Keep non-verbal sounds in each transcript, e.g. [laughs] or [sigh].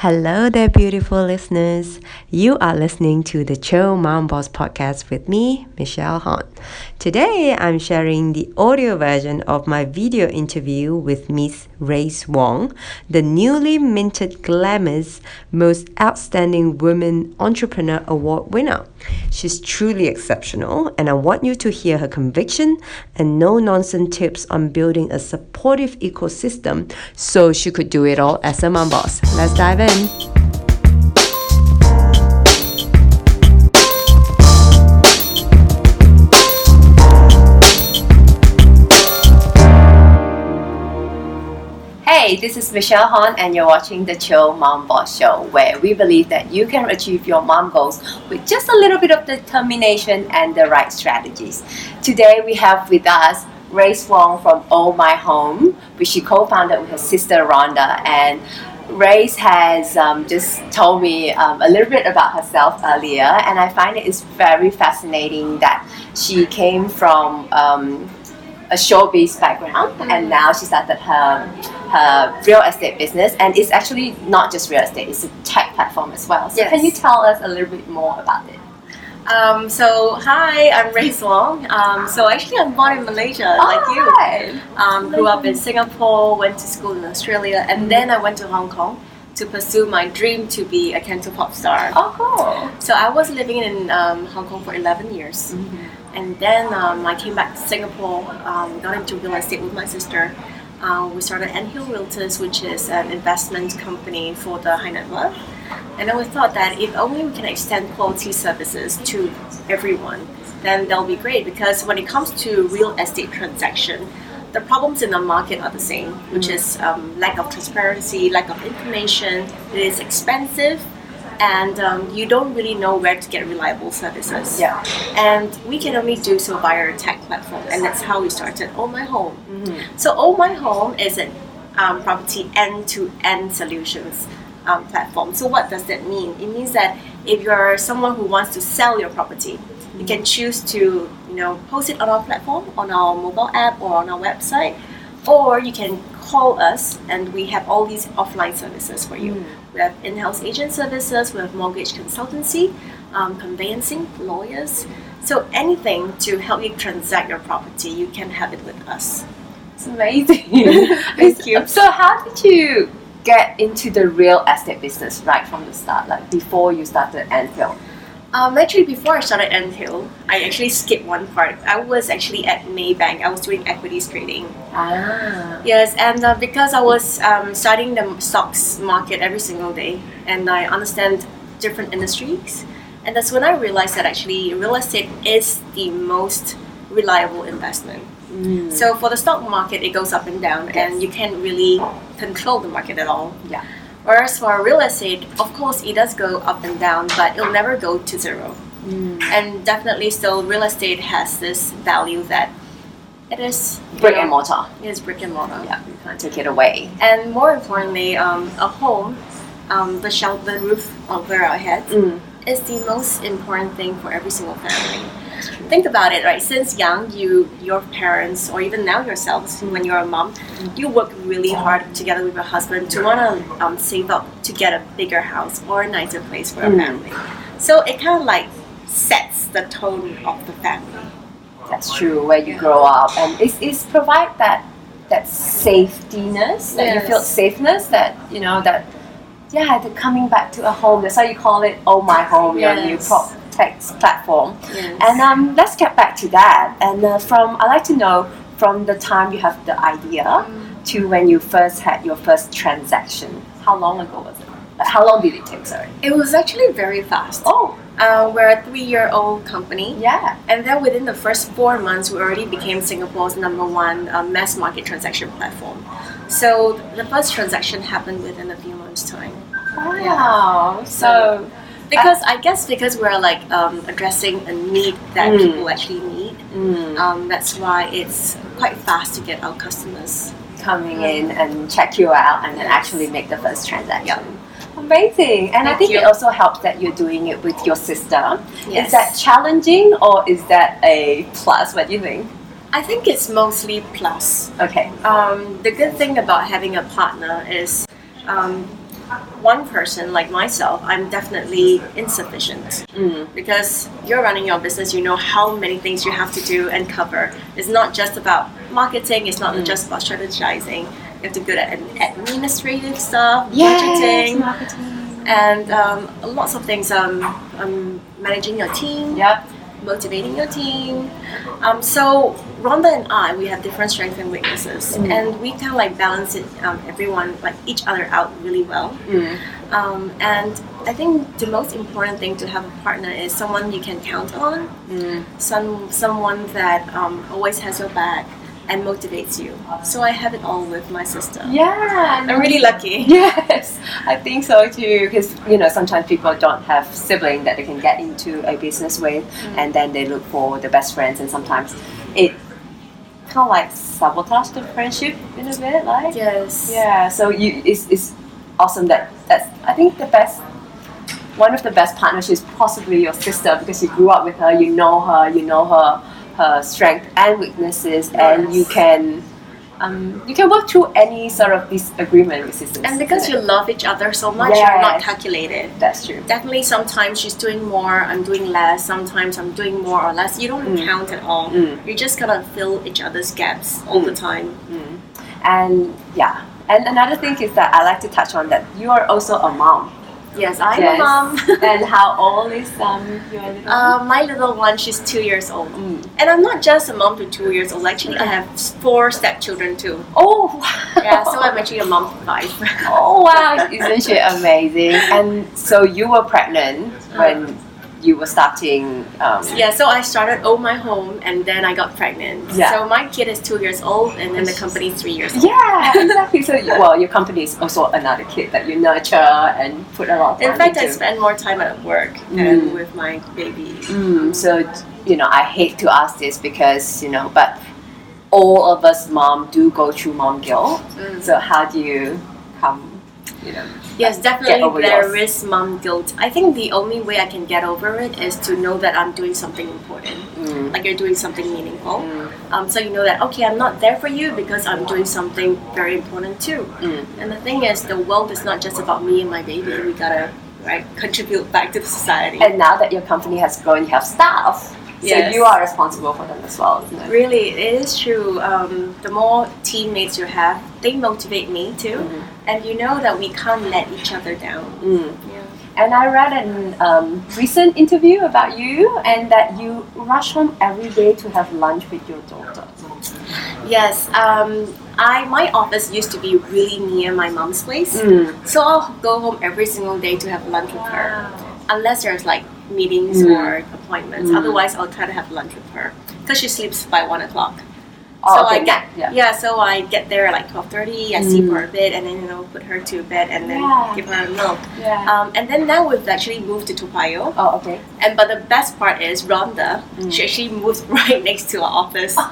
Hello there, beautiful listeners. You are listening to the Chill Mom Boss podcast with me, Michelle Hon. Today, I'm sharing the audio version of my video interview with Miss Race Wong, the newly minted Glamour's Most Outstanding Women Entrepreneur Award winner. She's truly exceptional, and I want you to hear her conviction and no nonsense tips on building a supportive ecosystem so she could do it all as a mom boss. Let's dive in This is Michelle Hon, and you're watching the Chill Mom Boss Show, where we believe that you can achieve your mom goals with just a little bit of determination and the right strategies. Today, we have with us Race Wong from Oh My Home, which she co-founded with her sister Rhonda, and Race has um, just told me um, a little bit about herself earlier, and I find it is very fascinating that she came from um, a showbiz background, mm-hmm. and now she started her her real estate business, and it's actually not just real estate; it's a tech platform as well. So, yes. can you tell us a little bit more about it? Um, so hi, I'm Race Wong. Um, so actually, I'm born in Malaysia, oh, like you. Um, grew up in Singapore, went to school in Australia, and then I went to Hong Kong to pursue my dream to be a Cantopop star. Oh, cool. So I was living in um, Hong Kong for 11 years, mm-hmm. And then um, I came back to Singapore, um, got into real estate with my sister. Uh, we started Anthill Realtors, which is an investment company for the high net worth. And then we thought that if only we can extend quality services to everyone, then that'll be great because when it comes to real estate transaction, the problems in the market are the same, which is um, lack of transparency, lack of information. It is expensive, and um, you don't really know where to get reliable services. Yeah. And we can only do so via a tech platform, and that's how we started Oh My Home. Mm-hmm. So Oh My Home is a um, property end-to-end solutions um, platform. So what does that mean? It means that if you're someone who wants to sell your property, you can choose to you know post it on our platform, on our mobile app, or on our website, or you can call us, and we have all these offline services for you. Mm. We have in-house agent services, we have mortgage consultancy, um, conveyancing, lawyers. So anything to help you transact your property, you can have it with us. It's amazing. [laughs] Thank you. So how did you get into the real estate business right from the start, like before you started Anthill? Um, actually, before I started Anthill, I actually skipped one part. I was actually at Maybank. I was doing equities trading. Ah. Yes, and uh, because I was um, studying the stocks market every single day, and I understand different industries, and that's when I realized that actually real estate is the most reliable investment. Mm. So for the stock market, it goes up and down, yes. and you can't really control the market at all. Yeah. Whereas for real estate, of course, it does go up and down, but it'll never go to zero. Mm. And definitely, still, real estate has this value that it is brick know, and mortar. It is brick and mortar. Yeah, you can't take it away. And more importantly, um, a home, um, the shelter, the roof over our heads, mm. is the most important thing for every single family think about it, right? Since young, you, your parents, or even now yourselves, when you're a mom, you work really hard together with your husband to want to um, save up to get a bigger house or a nicer place for a mm. family. So it kind of like sets the tone of the family. That's true. Where you grow up, and it's, it's provide that that safetyness that yes. you feel safeness that you know that yeah, the coming back to a home. That's how you call it. Oh, my home. Yes. Your new prop text platform. Yes. And um, let's get back to that. And uh, from I'd like to know from the time you have the idea mm. to when you first had your first transaction. How long ago was it? How long did it take? Sorry. It was actually very fast. Oh. Uh, we're a three-year-old company. Yeah. And then within the first four months, we already became Singapore's number one uh, mass market transaction platform. So the first transaction happened within a few months' time. Wow. Yeah. So because I guess because we're like um, addressing a need that mm. people actually need. Mm. Um, that's why it's quite fast to get our customers coming in and check you out and then actually make the first transaction. Amazing. And Thank I think you. it also helps that you're doing it with your sister. Yes. Is that challenging or is that a plus? What do you think? I think it's mostly plus. Okay. Um, the good thing about having a partner is um, one person like myself, I'm definitely insufficient Mm. because you're running your business. You know how many things you have to do and cover. It's not just about marketing. It's not Mm. just about strategizing. You have to do the ad- administrative stuff, Yes, budgeting, marketing. and um, lots of things. Um, um, managing your team, Yep. motivating your team. Um, so Rhonda and I, we have different strengths and weaknesses, Mm. and we kind of like balance it, um, everyone like each other out really well. Mm. Um, and I think the most important thing to have a partner is someone you can count on, Mm. some someone that um, always has your back and motivates you. So I have it all with my sister. Yeah. I'm really lucky. [laughs] Yes, I think so too. Because you know sometimes people don't have sibling that they can get into a business with, and then they look for the best friends, and sometimes it kind of like sabotage the friendship in a bit, like Yes. yeah. So you it's, it's awesome that that's I think the best. One of the best partners is possibly your sister, because you grew up with her, you know her, you know her, her strength and weaknesses, and you can, um, you can work through any sort of disagreement sisters. And because you love each other so much, you're not Yes. calculated. That's true. Definitely, sometimes she's doing more, I'm doing less. Sometimes I'm doing more or less. You don't Mm. count at all. Mm. You just gotta fill each other's gaps all the Mm. time. And yeah, and another thing is that I like to touch on that you are also a mom. Yes, I'm Yes. a mom. [laughs] and how old is um your little? Uh, my little one, she's two years old. Mm. And I'm not just a mom to two years old. Actually, I have four stepchildren too. Oh, wow. Yeah, so I'm actually a mom to five. [laughs] Oh wow, isn't she amazing? And so you were pregnant when you were starting. Um, yeah, so I started Ohmyhome and then I got pregnant. Yeah. So my kid is two years old and then the company is three years old. Yeah, exactly. So, you- well, your company is also another kid that you nurture and put a lot of time In fact, I spend more time at work Mm. than with my baby. Mm, so you know, I hate to ask this because you know, but all of us mom do go through mom guilt. Mm. So how do you come, you know? Yes, definitely there yours. is mom guilt. I think the only way I can get over it is to know that I'm doing something important. Mm, Like you're doing something meaningful. mm, Um, so you know that okay, I'm not there for you because I'm doing something very important too. mm. And the thing is, the world is not just about me and my baby. We gotta right contribute back to the society. And now that your company has grown, you have staff. So Yes. you are responsible for them as well, isn't it? Really, it is true. Um, the more teammates you have, they motivate me too. Mhm. And you know that we can't let each other down. Mm. Yeah. And I read an um, recent interview about you and that you rush home every day to have lunch with your daughter. Yes. Um, I my office used to be really near my mom's place, Mm. so I'll go home every single day to have lunch with her, unless there's like meetings Mm. or appointments. Mm. Otherwise, I'll try to have lunch with her because she sleeps by one o'clock. Oh, so okay, I get yeah. yeah. So I get there at like twelve thirty. I sleep Mm. for a bit, and then you know put her to bed, and then Yeah. give her a milk. Yeah. Um, and then now we've actually moved to Toa Payoh. oh, okay. And but the best part is Rhonda. Mm. She actually moved [laughs] right next to our office. [laughs]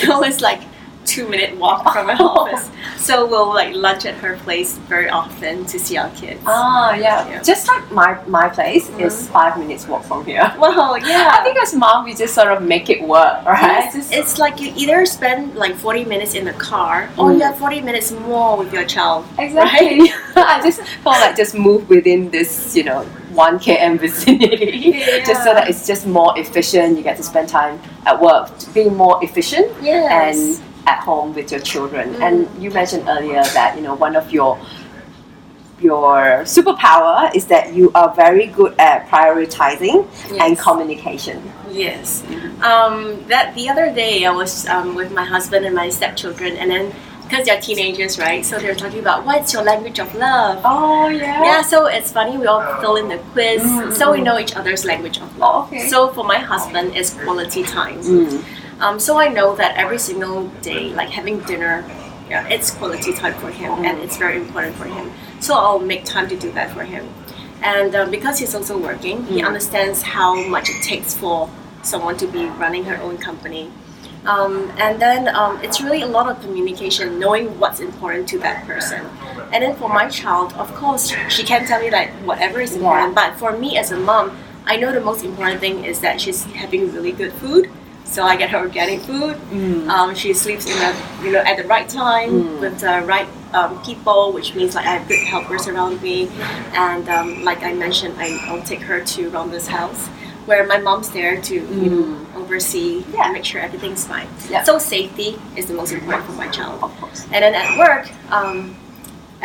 So it's like two minute walk from her [laughs] Oh. office. So we'll like lunch at her place very often to see our kids. Ah, yeah. Yeah. Just like my my place is five minutes walk from here. [laughs] Wow, yeah. I think as mom, we just sort of make it work, right? it's, it's like you either spend like 40 minutes in the car or Mm. you have 40 minutes more with your child. Exactly. [laughs] I just felt like just move within this, you know, one km vicinity, just so that it's just more efficient. You get to spend time at work, being more efficient, Yes. and at home with your children. Mm. And you mentioned earlier that you know one of your your superpower is that you are very good at prioritizing and Yes. communication. Yes. Um, that the other day I was um, with my husband and my stepchildren, and then because they're teenagers, right? So they're talking about what's your language of love. Oh yeah. Yeah, so it's funny. We all fill in the quiz, Mm, so we mm. know each other's language of love. Okay. So for my husband, it's quality time. Mm. Um, so I know that every single day, like having dinner, yeah, it's quality time for him, and it's very important for him. So I'll make time to do that for him. And uh, because he's also working, he Mm. understands how much it takes for someone to be running her own company. Um, and then um, it's really a lot of communication, knowing what's important to that person. And then for my child, of course, she can tell me like whatever is important. But for me as a mom, I know the most important thing is that she's having really good food, So I get her organic food. Mm. Um, she sleeps in the you know at the right time Mm. with the right um, people, which means like I have good helpers around me. And um, like I mentioned, I, I'll take her to Rhonda's house, where my mom's there to you know oversee Yeah. and make sure everything's fine. Yeah. So safety is the most important for my child. Of course. And then at work, um,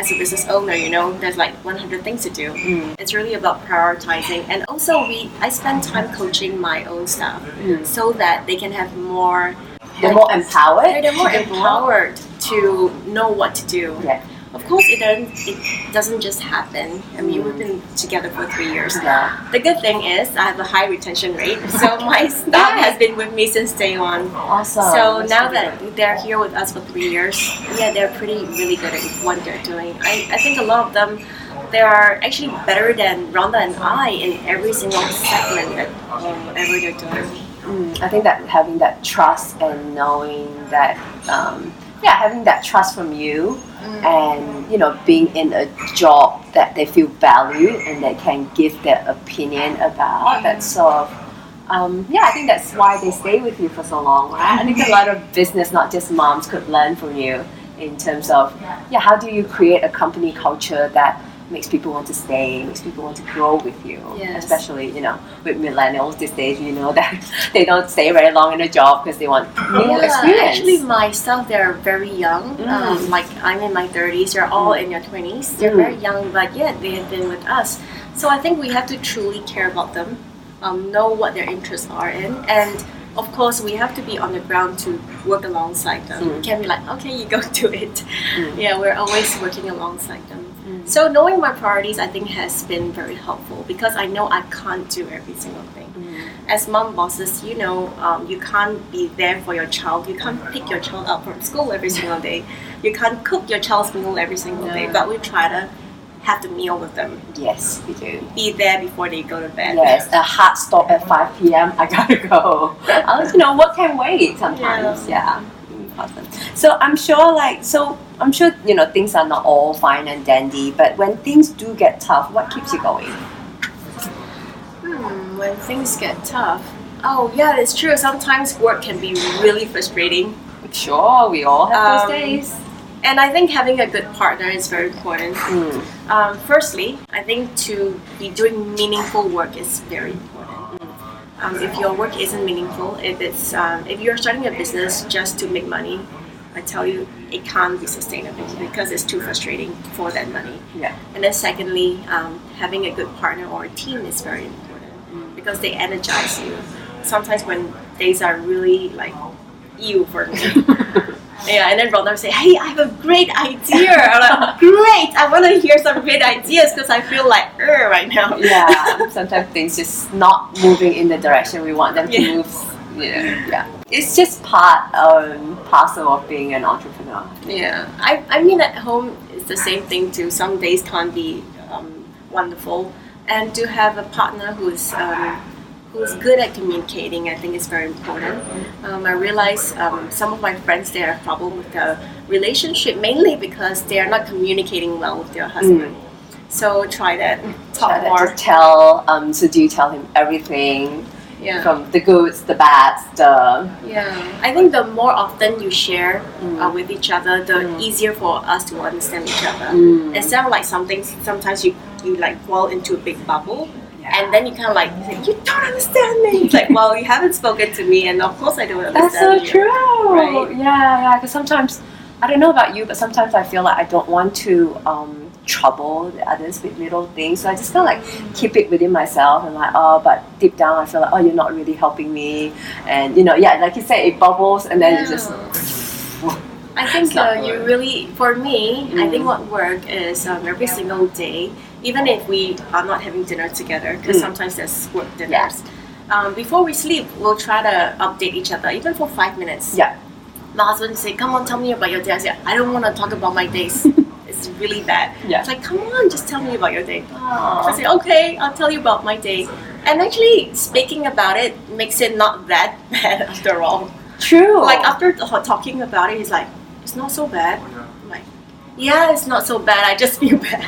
as a business owner, you know, there's like 100 things to do. Mm. It's really about prioritizing, and also we I spend time coaching my own staff Mm. so that they can have more. They're more empowered. [laughs] They're more empowered to know what to do. Yeah. Of course, it doesn't. It doesn't just happen. I mean, we've been together for three years. Yeah. The good thing is I have a high retention rate, so [laughs] my staff has been with me since day one. Awesome. So That's now that they're here with us for three years, yeah, they're pretty really good at what they're doing. I, I think a lot of them, they are actually better than Rhonda and I in every single segment that um, whatever they're doing. Mm, I think that having that trust and knowing that, um, yeah, having that trust from you and, you know, being in a job that they feel valued and they can give their opinion about, that sort of, um, yeah, I think that's why they stay with you for so long, right? I think a lot of business, not just moms, could learn from you in terms of, yeah, how do you create a company culture that makes people want to stay, makes people want to grow with you, Yes. especially, you know, with millennials these days, you know [laughs] that they don't stay very long in a job because they want new Yeah, experience. actually, myself, they're very young. Mm. Um, like I'm in my 30s, they're all in their 20s. They're Mm. very young, but yeah, they have been with us. So I think we have to truly care about them, um, know what their interests are in, and of course we have to be on the ground to work alongside them. Mm. We can't be like, okay, you go [laughs] do it. Mm. Yeah, we're always working alongside them. Mm. So knowing my priorities, I think, has been very helpful because I know I can't do every single thing Mm. as mom bosses, you know, um, you can't be there for your child. You can't pick your child up from school every single day. You can't cook your child's meal every single day. But we try to have the meal with them. Yes, we do. Be there before they go to bed. Yes, a hard stop at 5 p.m. I gotta go. [laughs] I was, you know, what can wait sometimes. Yeah. Mm, Awesome. So I'm sure, like, so I'm sure, you know, things are not all fine and dandy, but when things do get tough, what keeps you going? Hmm, when things get tough. Oh yeah, it's true. Sometimes work can be really frustrating. Sure, we all have Um, those days. And I think having a good partner is very important. Mm. Um, firstly, I think to be doing meaningful work is very important. Um, if your work isn't meaningful, if it's um, if you're starting a business just to make money, I tell you it can't be sustainable because it's too frustrating for that money. Yeah. And then secondly, um, having a good partner or a team is very important because they energize you. Sometimes when days are really like you for me. [laughs] Yeah, and then Rhonda would say, "Hey, I have a great idea." I'm like, [laughs] "Great! I want to hear some great ideas because I feel like er right now." [laughs] yeah, sometimes things just not moving in the direction we want them to Yeah. move. Yeah, yeah. It's just part um, parcel of being an entrepreneur. Yeah, I, I mean at home it's the same thing too. Some days can't be um, wonderful, and to have a partner who's um, who's good at communicating, I think is very important. Um, I realize um, some of my friends they have problem with their relationship mainly because they are not communicating well with their husband. So try that. Talk Try more. to tell. Um, so do you tell him everything Yeah. from the goods, the bads, the Yeah, I think the more often you share Mm. uh, with each other, the Mm. easier for us to understand each other. Mm. Instead of like something, sometimes you you like fall into a big bubble, Yeah. and then you kind of like say, you don't understand me. It's like, well, you haven't spoken to me, and of course I don't understand. That's so you. true. right? Yeah, yeah. Because sometimes I don't know about you, but sometimes I feel like I don't want to um, trouble the others with little things. So I just kind of like keep it within myself and like, oh, but deep down I feel like, oh, you're not really helping me, and you know, yeah, like you said, it bubbles and then it just. [laughs] I think uh, you really, for me, I think Mm. what work is um, every single day, even if we are not having dinner together, because Mm. sometimes there's work dinners. Um, before we sleep, we'll try to update each other, even for five minutes. Yeah. My husband say, "Come on, tell me about your day." I say, "I don't want to talk about my days. [laughs] it's really bad." Yeah. It's like, "Come on, just tell me about your day." I Aw. say, "Okay, I'll tell you about my day." And actually, speaking about it makes it not that [laughs] bad after all True. like after talking about it, he's like, "It's not so bad." Yeah, it's not so bad. I just [laughs] feel bad.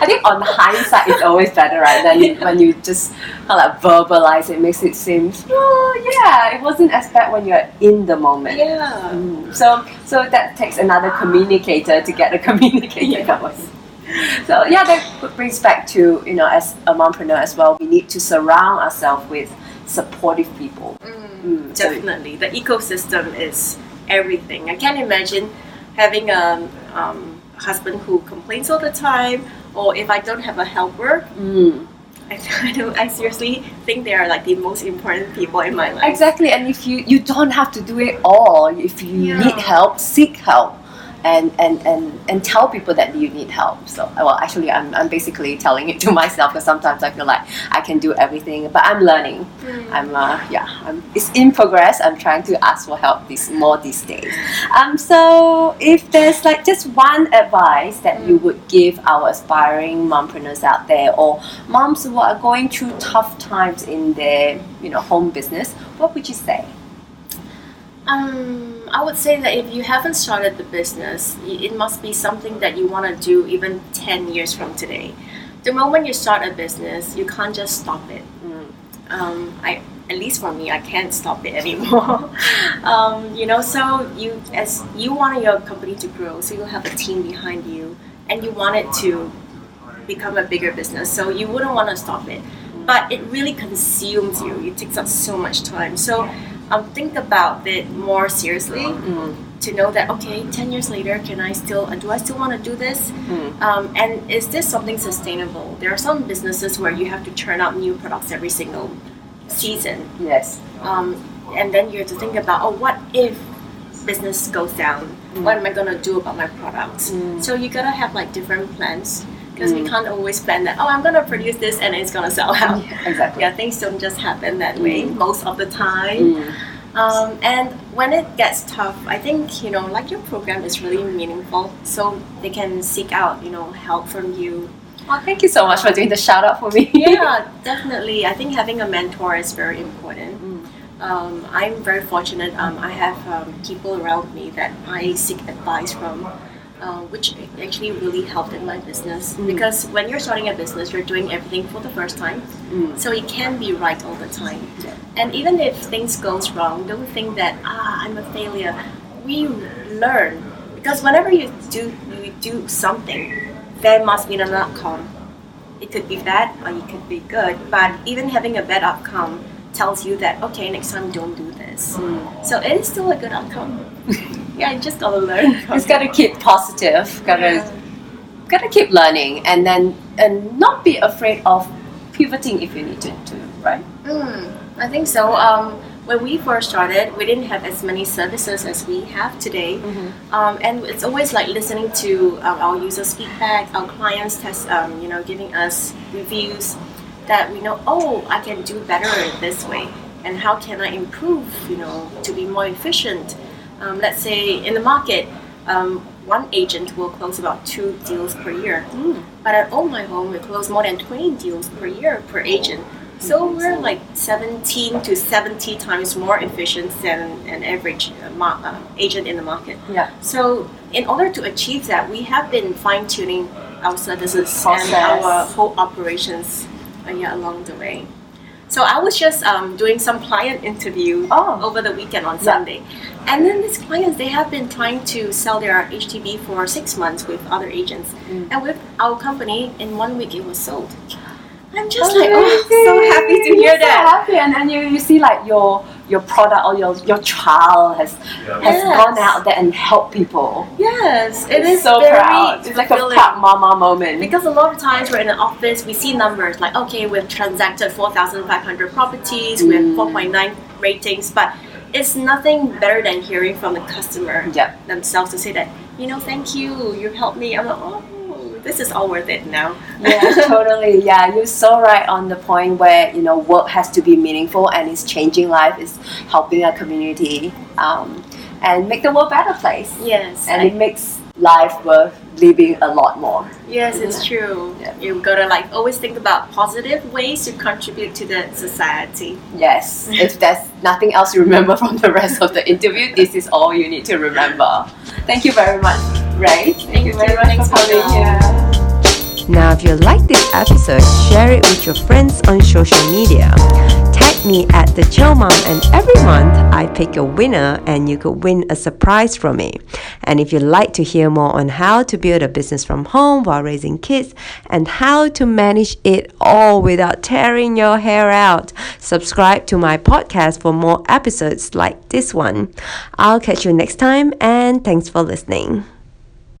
I think on hindsight, it's always better, right? Than Yeah. when you just kind of like verbalize it, makes it seem, oh yeah, it wasn't as bad when you're in the moment. yeah. Mm. So, so that takes another communicator to get a [laughs] communicator Yeah. going. So yeah, that brings back to you know, as a mompreneur as well, we need to surround ourselves with supportive people. Mm, so- Definitely. The ecosystem is everything. I can't imagine having a um, husband who complains all the time, or if I don't have a helper, Mm. I, [laughs] I, don't, I seriously think they are like the most important people in my life. Exactly, and if you you don't have to do it all. If you Yeah. need help, seek help, and and and and tell people that you need help. So well, actually, I'm I'm basically telling it to [laughs] myself because sometimes I feel like I can do everything, but I'm learning. Mm. I'm uh, yeah, I'm, it's in progress. I'm trying to ask for help this more these days. Um, so if there's like just one advice that you would give our aspiring mompreneurs out there, or moms who are going through tough times in their you know home business, what would you say? Um, I would say that if you haven't started the business, it must be something that you want to do even 10 years from today. The moment you start a business, you can't just stop it. Um, I, at least for me, I can't stop it [laughs] anymore. um, you know, so you as you want your company to grow, so you'll have a team behind you, and you want it to become a bigger business. So you wouldn't want to stop it, but it really consumes you. It takes up so much time. So um, think about it more seriously Mm, to know that okay, ten years later, can I still uh, do I still want to do this? mm, Um, and is this something sustainable? There are some businesses where you have to churn out new products every single season, yes. um, and then you have to think about oh, what if business goes down? What am I gonna do about my products? Mm. So you gotta have like different plans because we Mm. can't always plan that. Oh, I'm gonna produce this and it's gonna sell out. Exactly. Yeah, things don't just happen that way Mm. most of the time. Mm, Um, and when it gets tough, I think you know, like your program is really meaningful, so they can seek out you know help from you. Well, thank you so much for doing the shout out for me. Yeah, [laughs] definitely. I think having a mentor is very important. Mm. Um, I'm very fortunate. Um, I have um, people around me that I seek advice from, uh, which actually really helped in my business. Mm. Because when you're starting a business, you're doing everything for the first time, Mm. so it can be right all the time. Yeah. And even if things goes wrong, don't think that ah I'm a failure. We learn because whenever you do you do something, there must be an outcome. It could be bad or it could be good, but even having a bad outcome tells you that okay, next time don't do this. Mm. So it is still a good outcome. [laughs] yeah, you just gotta learn. [laughs] Just gotta keep positive. Gotta Yeah. gotta keep learning, and then and not be afraid of pivoting if you need to, to right? Mm, I think so. Um, when we first started, we didn't have as many services as we have today. Um, and it's always like listening to um, our users' feedback, our clients test, um, you know, giving us reviews that we know, oh, I can do better this way, and how can I improve, you know, to be more efficient. Um, let's say in the market, um, one agent will close about two deals per year, but at Oh My Home, we close more than 20 deals per year per agent. So we're like 17 to 70 times more efficient than an average uh, uh, agent in the market. Yeah. So, in order to achieve that, we have been fine tuning our services Process. and our whole operations uh, yeah, along the way. So, I was just um, doing some client interview Oh. over the weekend on Yeah. Sunday. And then these clients, they have been trying to sell their HDB for six months with other agents. Mm. And with our company, in one week it was sold. I'm just like, oh, so happy to hear You're so that. happy, and then you, you see like your your product or your your child has Yeah. has Yes. gone out there and helped people. Yes, it is so very proud. It's like a proud mama moment. Because a lot of times we're in an office, we see numbers like, okay, we've transacted 4,500 properties, we have Mm. 4.9 ratings, but it's nothing better than hearing from the customer yeah. themselves to say that, you know, thank you, you've helped me. I'm like, oh, this is all worth it now. yeah, [laughs] totally. Yeah, you're so right on the point where you know work has to be meaningful and it's changing life, it's helping a community, um, and make the world a better place. Yes, And I- it makes life worth living a lot more. yes, it's true. Yeah. You've got to like always think about positive ways to contribute to the society. Yes. if there's nothing else you remember [laughs] from the rest of the interview, this is all you need to remember. Thank you very much. Great. Thank, Thank you you. very much Thanks for for coming coming. here. Now, if you like this episode, share it with your friends on social media. Tag me at the Chill Mom, and every month I pick a winner, and you could win a surprise from me. And if you'd like to hear more on how to build a business from home while raising kids and how to manage it all without tearing your hair out, subscribe to my podcast for more episodes like this one. I'll catch you next time, and thanks for listening.